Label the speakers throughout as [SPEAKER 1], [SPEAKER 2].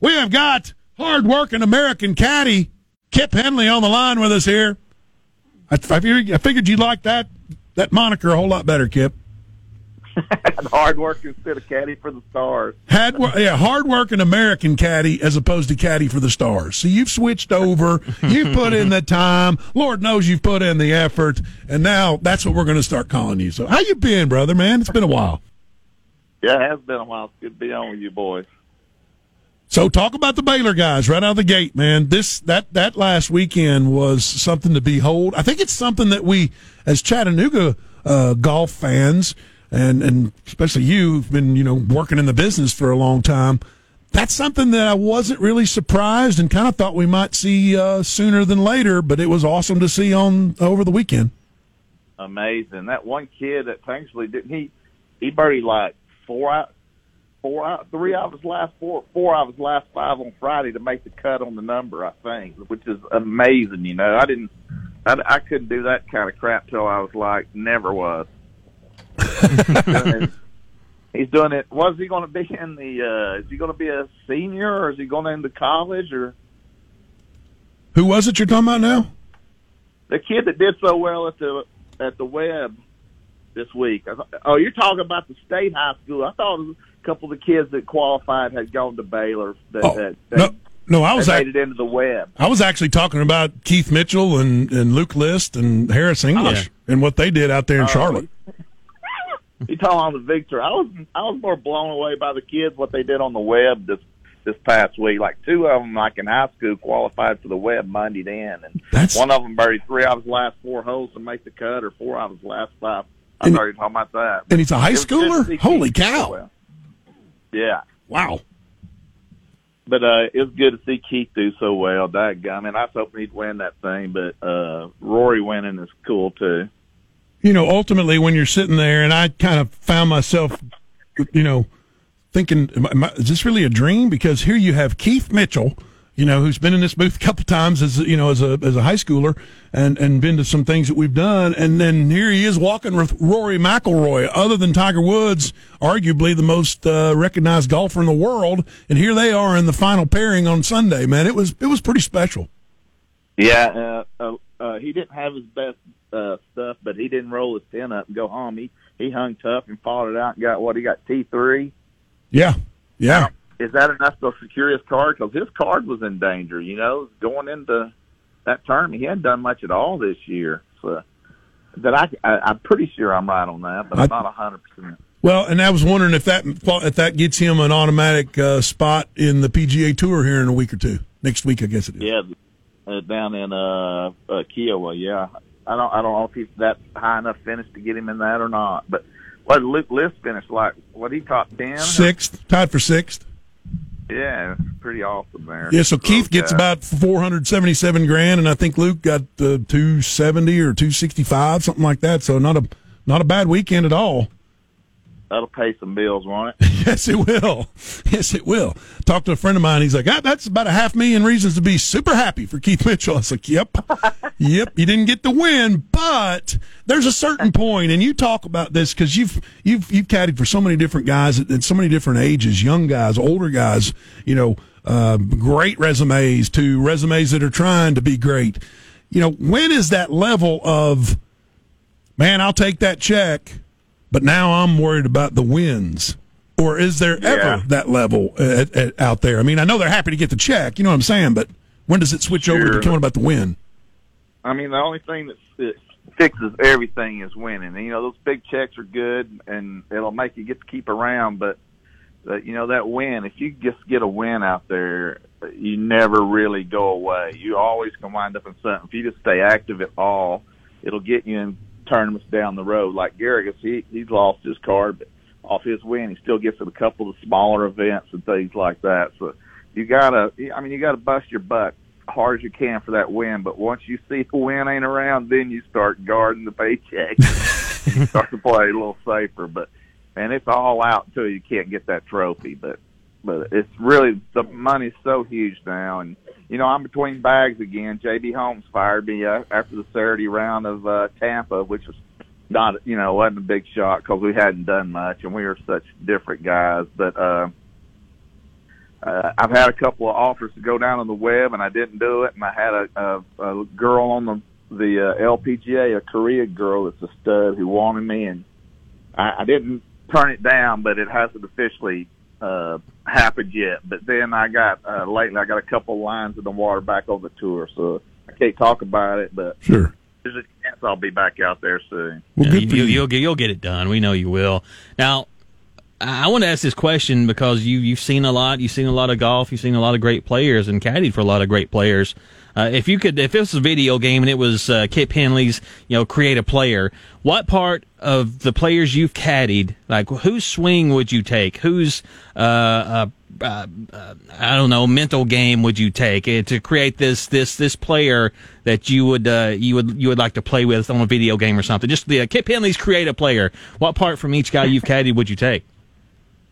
[SPEAKER 1] We have got hard-working American caddy Kip Henley on the line with us here. I, I, figured, you'd like that that moniker a whole lot better, Kip.
[SPEAKER 2] hard work instead of caddy for the stars.
[SPEAKER 1] Had yeah, hard working American caddy as opposed to caddy for the stars. So you've switched over. you've put in the time. Lord knows you've put in the effort, and now that's what we're going to start calling you. So how you been, brother? Man, it's been a while.
[SPEAKER 2] Yeah, it has been a while. It's good to be on with you boys.
[SPEAKER 1] So talk about the Baylor guys right out of the gate, man. This that that last weekend was something to behold. I think it's something that we, as Chattanooga uh, golf fans, and and especially you, who've been you know working in the business for a long time. That's something that I wasn't really surprised and kind of thought we might see uh, sooner than later, but it was awesome to see on over the weekend.
[SPEAKER 2] Amazing! That one kid that thankfully didn't he he birdied like four out four out, three out of his last four, four out of his last five on Friday to make the cut on the number. I think, which is amazing. You know, I didn't, I, I couldn't do that kind of crap till I was like never was. He's doing it. Was he going to be in the? uh Is he going to be a senior, or is he going into college, or?
[SPEAKER 1] Who was it you're talking about now?
[SPEAKER 2] The kid that did so well at the at the web this week. Oh, you're talking about the state high school. I thought it was couple of the kids that qualified had gone to Baylor. That,
[SPEAKER 1] oh,
[SPEAKER 2] that,
[SPEAKER 1] that no, no, I was
[SPEAKER 2] made it into the web.
[SPEAKER 1] I was actually talking about Keith Mitchell and, and Luke List and Harris English oh, and what they did out there in uh, Charlotte.
[SPEAKER 2] You talking on the Victor? I was I was more blown away by the kids what they did on the web this this past week. Like two of them, like in high school, qualified for the web Monday then, and That's... one of them buried three of his last four holes to make the cut, or four of his last five. I am talking about that.
[SPEAKER 1] And he's a high schooler. Holy cow!
[SPEAKER 2] Yeah.
[SPEAKER 1] Wow.
[SPEAKER 2] But uh, it was good to see Keith do so well. That guy, I mean, I was hoping he'd win that thing, but uh, Rory winning is cool too.
[SPEAKER 1] You know, ultimately, when you're sitting there, and I kind of found myself, you know, thinking, is this really a dream? Because here you have Keith Mitchell you know, who's been in this booth a couple times as you know as a as a high schooler and and been to some things that we've done, and then here he is walking with Rory McIlroy, other than Tiger Woods, arguably the most uh, recognized golfer in the world, and here they are in the final pairing on Sunday. Man, it was it was pretty special.
[SPEAKER 2] Yeah, uh, uh, uh he didn't have his best uh, stuff, but he didn't roll his pin up and go home. He he hung tough and fought it out and got what he got T three.
[SPEAKER 1] Yeah, yeah
[SPEAKER 2] is that enough to secure his card? Because his card was in danger. You know, going into that tournament, he hadn't done much at all this year. So that I, I am pretty sure I'm right on that, but I'm not a hundred percent.
[SPEAKER 1] Well, and I was wondering if that if that gets him an automatic uh, spot in the PGA Tour here in a week or two. Next week, I guess it is.
[SPEAKER 2] Yeah, uh, down in uh, uh, Kiawah. Yeah, I don't I don't know if he's that high enough finish to get him in that or not. But what Luke List finished like? What he top ten?
[SPEAKER 1] Sixth, tied for sixth.
[SPEAKER 2] Yeah, pretty awesome there.
[SPEAKER 1] Yeah, so Keith gets about 477 grand, and I think Luke got uh, 270 or 265, something like that. So not a not a bad weekend at all
[SPEAKER 2] that'll pay some bills, won't it?
[SPEAKER 1] yes, it will. Yes, it will. Talked to a friend of mine. He's like, ah, that's about a half million reasons to be super happy for Keith Mitchell. I was like, yep, yep. You didn't get the win, but there's a certain point, and you talk about this because you've you've you've caddied for so many different guys at, at so many different ages, young guys, older guys. You know, uh, great resumes to resumes that are trying to be great. You know, when is that level of man? I'll take that check but now I'm worried about the wins. Or is there yeah. ever that level at, at, out there? I mean, I know they're happy to get the check, you know what I'm saying, but when does it switch sure. over to becoming about the win?
[SPEAKER 2] I mean, the only thing that, fixes everything is winning. And, you know, those big checks are good, and it'll make you get to keep around. But uh, you know that win, if you just get a win out there, you never really go away. You always can wind up in something. If you just stay active at all, it'll get you in tournaments down the road. Like Garrigus, he he's lost his card, but off his win, he still gets in a couple of smaller events and things like that. So you gotta, I mean, you gotta bust your butt hard as you can for that win. But once you see the win ain't around, then you start guarding the paycheck. you start to play a little safer. But man, it's all out until you can't get that trophy. But but it's really the money's so huge now, and you know I'm between bags again. JB Holmes fired me uh, after the Saturday round of uh, Tampa, which was not you know wasn't a big shock because we hadn't done much and we were such different guys. But uh, uh, I've had a couple of offers to go down on the web, and I didn't do it. And I had a, a, a girl on the the uh, LPGA, a Korea girl that's a stud who wanted me, and I, I didn't turn it down, but it hasn't officially uh, happened yet. But then I got uh, lately, I got a couple lines in the water back on the tour, so I can't talk about it, but
[SPEAKER 1] sure.
[SPEAKER 2] There's a chance I'll be back out there soon.
[SPEAKER 1] Well,
[SPEAKER 3] Yeah, you,
[SPEAKER 1] for you.
[SPEAKER 3] You'll you'll get it done. We know you will. Now, I want to ask this question because you you've seen a lot. You've seen a lot of golf. You've seen a lot of great players and caddied for a lot of great players. Uh, if you could, if this was a video game and it was uh, Kip Henley's, you know, create a player, what part of the players you've caddied, like whose swing would you take? Whose, uh, uh, uh, I don't know, mental game would you take uh, to create this this this player that you would uh, you would you would like to play with on a video game or something? Just the uh, Kip Henley's create a player. What part from each guy you've caddied would you take?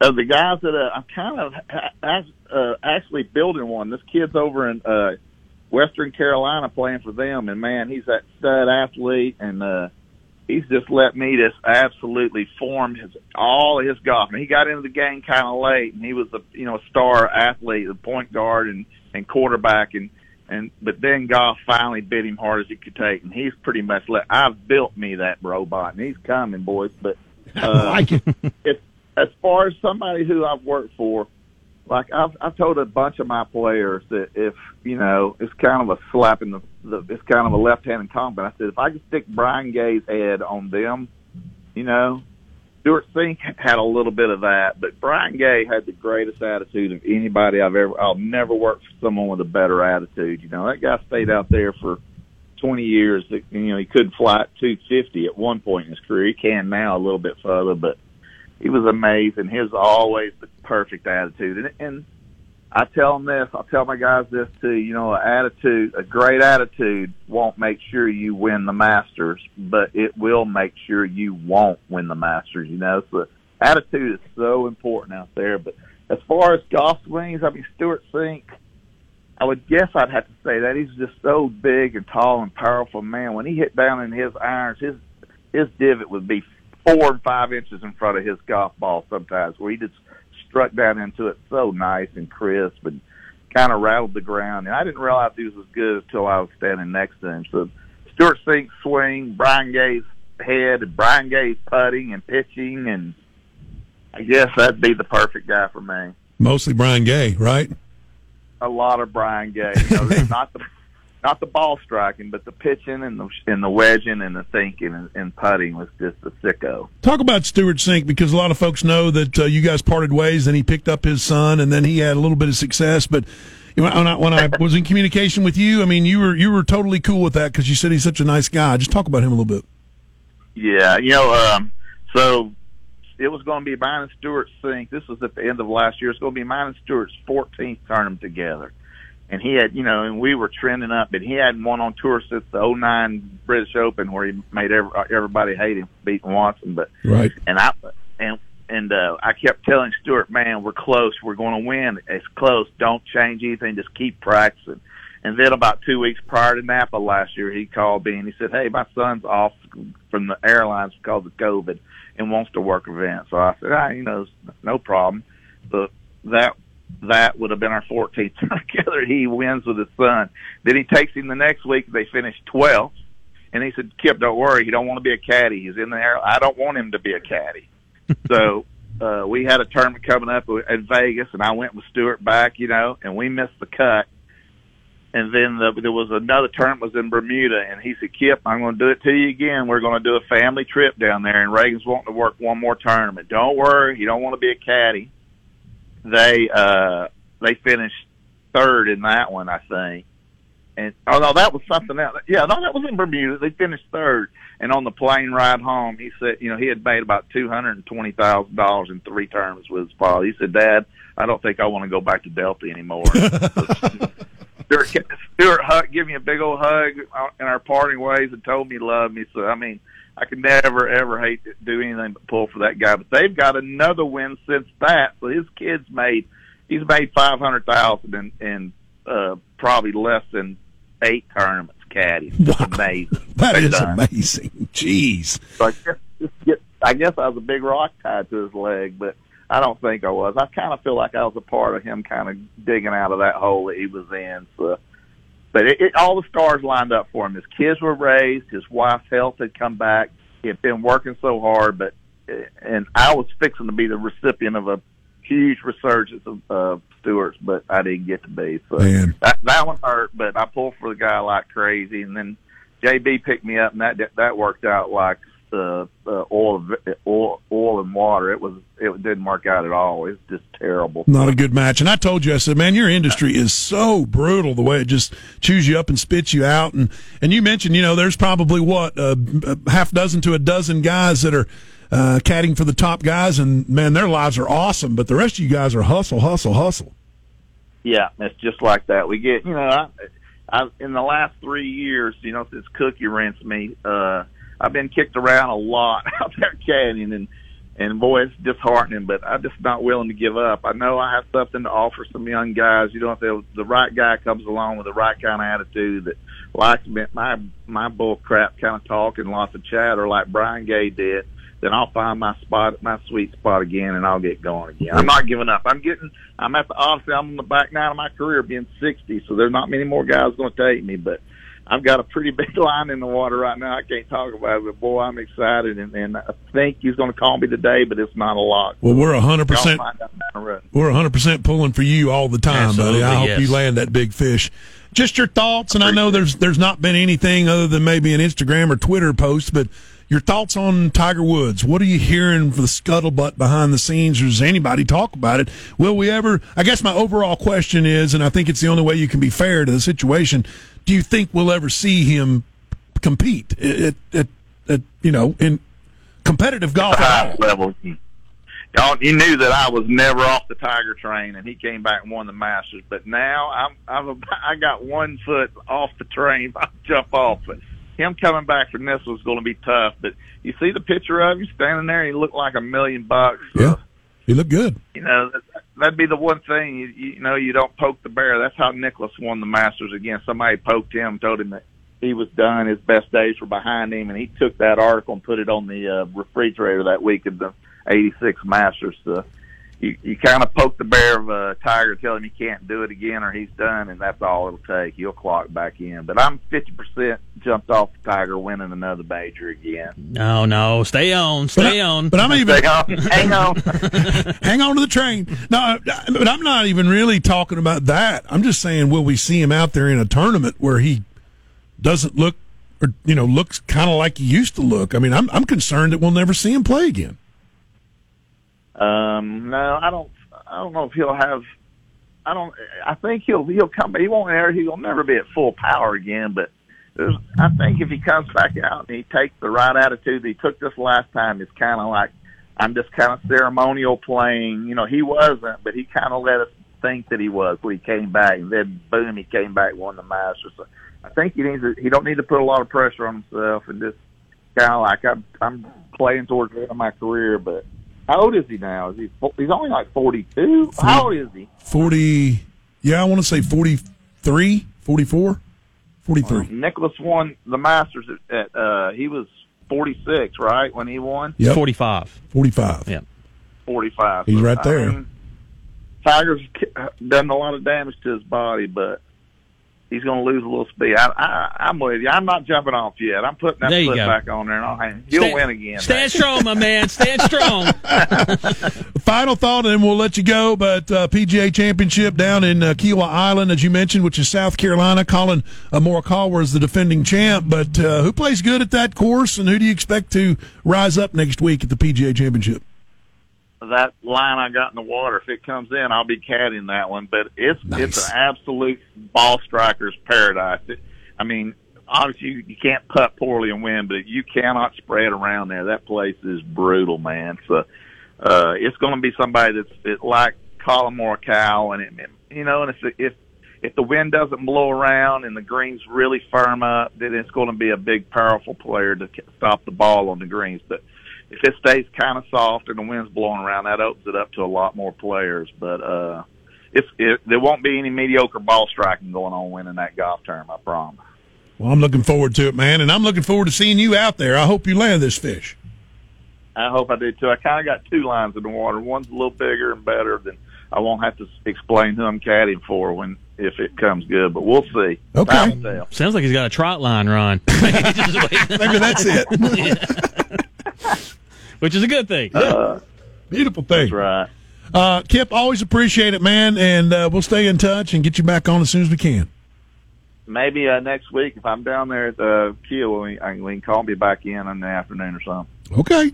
[SPEAKER 2] Of the guys that uh, I'm kind of ha- uh, actually building one. This kid's over in uh, Western Carolina playing for them, and man, he's that stud athlete, and uh, he's just let me just absolutely form his all of his golf. And he got into the game kind of late, and he was a you know a star athlete, a point guard and and quarterback, and and but then golf finally bit him hard as he could take, and he's pretty much let. I've built me that robot, and he's coming, boys. But uh,
[SPEAKER 1] I like it.
[SPEAKER 2] if, as far as somebody who I've worked for, like I've I've told a bunch of my players that if you know it's kind of a slap in the, the it's kind of a left-handed compliment. I said if I could stick Brian Gay's head on them, you know, Stewart Cink had a little bit of that, but Brian Gay had the greatest attitude of anybody I've ever. I'll never work for someone with a better attitude. You know, that guy stayed out there for 20 years. That You know, he could fly at 250 at one point in his career. He can now a little bit further, but he was amazing. His always the perfect attitude, and, and I tell them this. I tell my guys this too. You know, an attitude, a great attitude, won't make sure you win the Masters, but it will make sure you won't win the Masters. You know, so attitude is so important out there. But as far as golf swings, I mean, Stewart Cink. I would guess I'd have to say that he's just so big and tall and powerful. Man, when he hit down in his irons, his his divot would be four and five inches in front of his golf ball sometimes, where he just struck down into it so nice and crisp and kind of rattled the ground. And I didn't realize he was as good until I was standing next to him. So Stewart Cink's swing, Brian Gay's head, and Brian Gay's putting and pitching, and I guess that'd be the perfect guy for me.
[SPEAKER 1] Mostly Brian Gay, right?
[SPEAKER 2] A lot of Brian Gay. You know, not the not the ball striking, but the pitching and the and the wedging and the thinking and, and putting was just a sicko.
[SPEAKER 1] Talk about Stewart Cink because a lot of folks know that uh, you guys parted ways and he picked up his son and then he had a little bit of success. But you know, when I, when I was in communication with you, I mean, you were you were totally cool with that because you said he's such a nice guy. Just talk about him a little bit.
[SPEAKER 2] Yeah, you know, um, so it was going to be mine and Stewart Cink. This was at the end of last year. It's going to be mine and Stewart's 14th tournament together. And he had, you know, and we were trending up, but he hadn't won on tour since the '09 British Open where he made every, everybody hate him beating Watson. But
[SPEAKER 1] Right.
[SPEAKER 2] and I and and uh, I kept telling Stewart, man, we're close. We're going to win. It's close. Don't change anything. Just keep practicing. And then about two weeks prior to Napa last year, he called me and he said, "Hey, my son's off from the airlines because of COVID and wants to work events." So I said, "Ah, you know, no problem." But that that would have been our 14th together. He wins with his son. Then he takes him the next week. They finish 12th. And he said, Kip, don't worry. He don't want to be a caddy. He's in there. I don't want him to be a caddy. so uh, we had a tournament coming up in Vegas, and I went with Stewart back, you know, and we missed the cut. And then the, there was another tournament was in Bermuda, and he said, "Kip, I'm going to do it to you again. We're going to do a family trip down there, and Reagan's wanting to work one more tournament. Don't worry, you don't want to be a caddy." They uh, they finished third in that one, I think. And oh no, that was something else. Yeah, no, that was in Bermuda. They finished third, and on the plane ride home, he said, you know, he had made about two hundred and twenty thousand dollars in three terms with his father. He said, "Dad, I don't think I want to go back to Delta anymore." Stewart, Stewart hug, give me a big old hug in our parting ways and told me he loved me. So I mean, I could never ever hate to do anything but pull for that guy. But they've got another win since that. So his kids made he's made five hundred thousand in in uh, probably less than eight tournaments. Caddy,
[SPEAKER 1] Wow.
[SPEAKER 2] amazing.
[SPEAKER 1] That is
[SPEAKER 2] done.
[SPEAKER 1] amazing. Jeez.
[SPEAKER 2] So I guess, just get, I guess I was a big rock tied to his leg, but I don't think I was. I kind of feel like I was a part of him kind of digging out of that hole that he was in. So, but it, it, all the stars lined up for him. His kids were raised. His wife's health had come back. He had been working so hard, but and I was fixing to be the recipient of a huge resurgence of uh, Stewart's, but I didn't get to be. So
[SPEAKER 1] Man.
[SPEAKER 2] that that one hurt, but I pulled for the guy like crazy, and then JB picked me up, and that that worked out like uh, uh, oil, oil, oil and water. It was it didn't work out at all. It's just terrible.
[SPEAKER 1] Not a good match. And I told you, I said, man, your industry is so brutal. The way it just chews you up and spits you out. And and you mentioned, you know, there's probably what a, a half dozen to a dozen guys that are uh, caddying for the top guys, and man, their lives are awesome. But the rest of you guys are hustle, hustle, hustle.
[SPEAKER 2] Yeah, it's just like that. We get, you know, I, I in the last three years, you know, since Cookie rinsed me, uh, I've been kicked around a lot out there caddying, and and boy, it's disheartening. But I'm just not willing to give up. I know I have something to offer some young guys. You know, if the, the right guy comes along with the right kind of attitude that likes my my bull crap kind of talk and lots of chatter like Brian Gay did then I'll find my spot, my sweet spot again, and I'll get going again. I'm not giving up. I'm getting, I'm at the, obviously I'm on the back nine of my career being 60, so there's not many more guys going to take me, but I've got a pretty big line in the water right now. I can't talk about it, but boy, I'm excited, and, and I think he's going to call me today, but it's not a lot.
[SPEAKER 1] Well, we're a hundred percent. We're a hundred percent pulling for you all the time,
[SPEAKER 3] Absolutely,
[SPEAKER 1] buddy. I hope
[SPEAKER 3] yes.
[SPEAKER 1] you land that big fish. Just your thoughts, and I know there's there's not been anything other than maybe an Instagram or Twitter post, but your thoughts on Tiger Woods? What are you hearing for the scuttlebutt behind the scenes? Or does anybody talk about it? Will we ever? I guess my overall question is, and I think it's the only way you can be fair to the situation. Do you think we'll ever see him compete at, at, at you know in competitive golf? at
[SPEAKER 2] highest level. You knew that I was never off the Tiger train, and he came back and won the Masters. But now I'm, I'm, a, I got one foot off the train. I jump off, but him coming back from this was going to be tough. But you see the picture of him standing there, he looked like a million bucks.
[SPEAKER 1] Yeah, he looked good.
[SPEAKER 2] You know, that- that'd be the one thing. You, you know, you don't poke the bear. That's how Nicklaus won the Masters again. Somebody poked him, told him that he was done. His best days were behind him, and he took that article and put it on the uh, refrigerator that week of the '86 Masters. So you, you kind of poke the bear of a Tiger, tell him he can't do it again or he's done, and that's all it'll take. He'll clock back in. But I'm 50% jumped off the Tiger winning another major again.
[SPEAKER 3] No, no, stay on,
[SPEAKER 1] But
[SPEAKER 3] stay
[SPEAKER 1] I-
[SPEAKER 3] on.
[SPEAKER 1] But I'm even
[SPEAKER 2] Hang on, hang on.
[SPEAKER 1] hang on to the train. No, but I'm not even really talking about that. I'm just saying, will we see him out there in a tournament where he doesn't look, or you know, looks kind of like he used to look? I mean, I'm I'm concerned that we'll never see him play again.
[SPEAKER 2] Um, no, I don't. I don't know if he'll have. I don't. I think he'll he'll come. He won't. ever- He'll never be at full power again. But. I think if he comes back out and he takes the right attitude that he took this last time, it's kind of like I'm just kind of ceremonial playing. You know, he wasn't, but he kind of let us think that he was when he came back, and then boom, he came back won the Masters. So I think he needs. To, he don't need to put a lot of pressure on himself and just kind of like I'm. I'm playing towards the end of my career, but. How old is he now? Is he? He's only like forty-two. How old is he?
[SPEAKER 1] Forty, yeah, I want to say 43, 44, 43.
[SPEAKER 2] Nicklaus won the Masters at, at uh, he was forty-six, right, when he won
[SPEAKER 1] Yeah,
[SPEAKER 3] Forty-five.
[SPEAKER 1] 45.
[SPEAKER 3] Yeah.
[SPEAKER 2] forty-five.
[SPEAKER 1] He's
[SPEAKER 2] So,
[SPEAKER 1] right
[SPEAKER 2] I
[SPEAKER 1] there.
[SPEAKER 2] mean, Tiger's done a lot of damage to his body, but he's going to lose a little speed. I, I, I'm with you. I'm not jumping off yet. I'm putting that
[SPEAKER 3] There
[SPEAKER 2] foot
[SPEAKER 3] go.
[SPEAKER 2] back on there, and I'll, hang- he'll
[SPEAKER 3] Stand-
[SPEAKER 2] win again.
[SPEAKER 3] Stand strong, my man. Stand strong.
[SPEAKER 1] Final thought, and then we'll let you go. But uh, PGA Championship down in uh, Kiawah Island, as you mentioned, which is South Carolina. Colin uh, Morikawa is the defending champ. But uh, who plays good at that course, and who do you expect to rise up next week at the PGA Championship?
[SPEAKER 2] That line I got in the water, if it comes in, I'll be caddying that one. But it's
[SPEAKER 1] Nice.
[SPEAKER 2] it's an absolute ball striker's paradise. It, I mean, obviously you, you can't putt poorly and win, but you cannot spread around there. That place is brutal, man. So uh, it's going to be somebody that's it, like Colin Morikawa, and it, you know, and if if if the wind doesn't blow around and the greens really firm up, then it's going to be a big, powerful player to stop the ball on the greens. But if it stays kind of soft and the wind's blowing around, that opens it up to a lot more players. But uh, it's it, there won't be any mediocre ball striking going on winning that golf term. I promise.
[SPEAKER 1] Well, I'm looking forward to it, man, and I'm looking forward to seeing you out there. I hope you land this fish.
[SPEAKER 2] I hope I do too. I kind of got two lines in the water. One's a little bigger and better than I won't have to explain who I'm caddying for when if it comes good. But we'll see.
[SPEAKER 1] Okay.
[SPEAKER 2] Time will tell.
[SPEAKER 3] Sounds like he's got a trot line, Ron.
[SPEAKER 1] Maybe that's it.
[SPEAKER 3] Which is a good thing.
[SPEAKER 2] Uh,
[SPEAKER 1] Beautiful thing.
[SPEAKER 2] that's right.
[SPEAKER 1] Uh, Kip, always appreciate it, man, and uh, we'll stay in touch and get you back on as soon as we can.
[SPEAKER 2] Maybe uh, next week if I'm down there at uh, Kiel, we, I, we can call me back in in the afternoon or something.
[SPEAKER 1] Okay.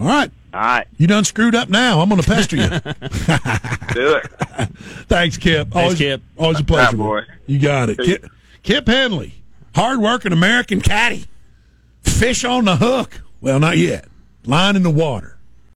[SPEAKER 1] All right.
[SPEAKER 2] All right,
[SPEAKER 1] You done screwed up now. I'm going to pester you.
[SPEAKER 2] do it.
[SPEAKER 1] Thanks, Kip. Always,
[SPEAKER 3] Kip.
[SPEAKER 1] Always a pleasure.
[SPEAKER 2] Boy.
[SPEAKER 1] You got it. Kip, Kip Henley, hard-working American caddy. Fish on the hook. Well, not yet. Line in the water.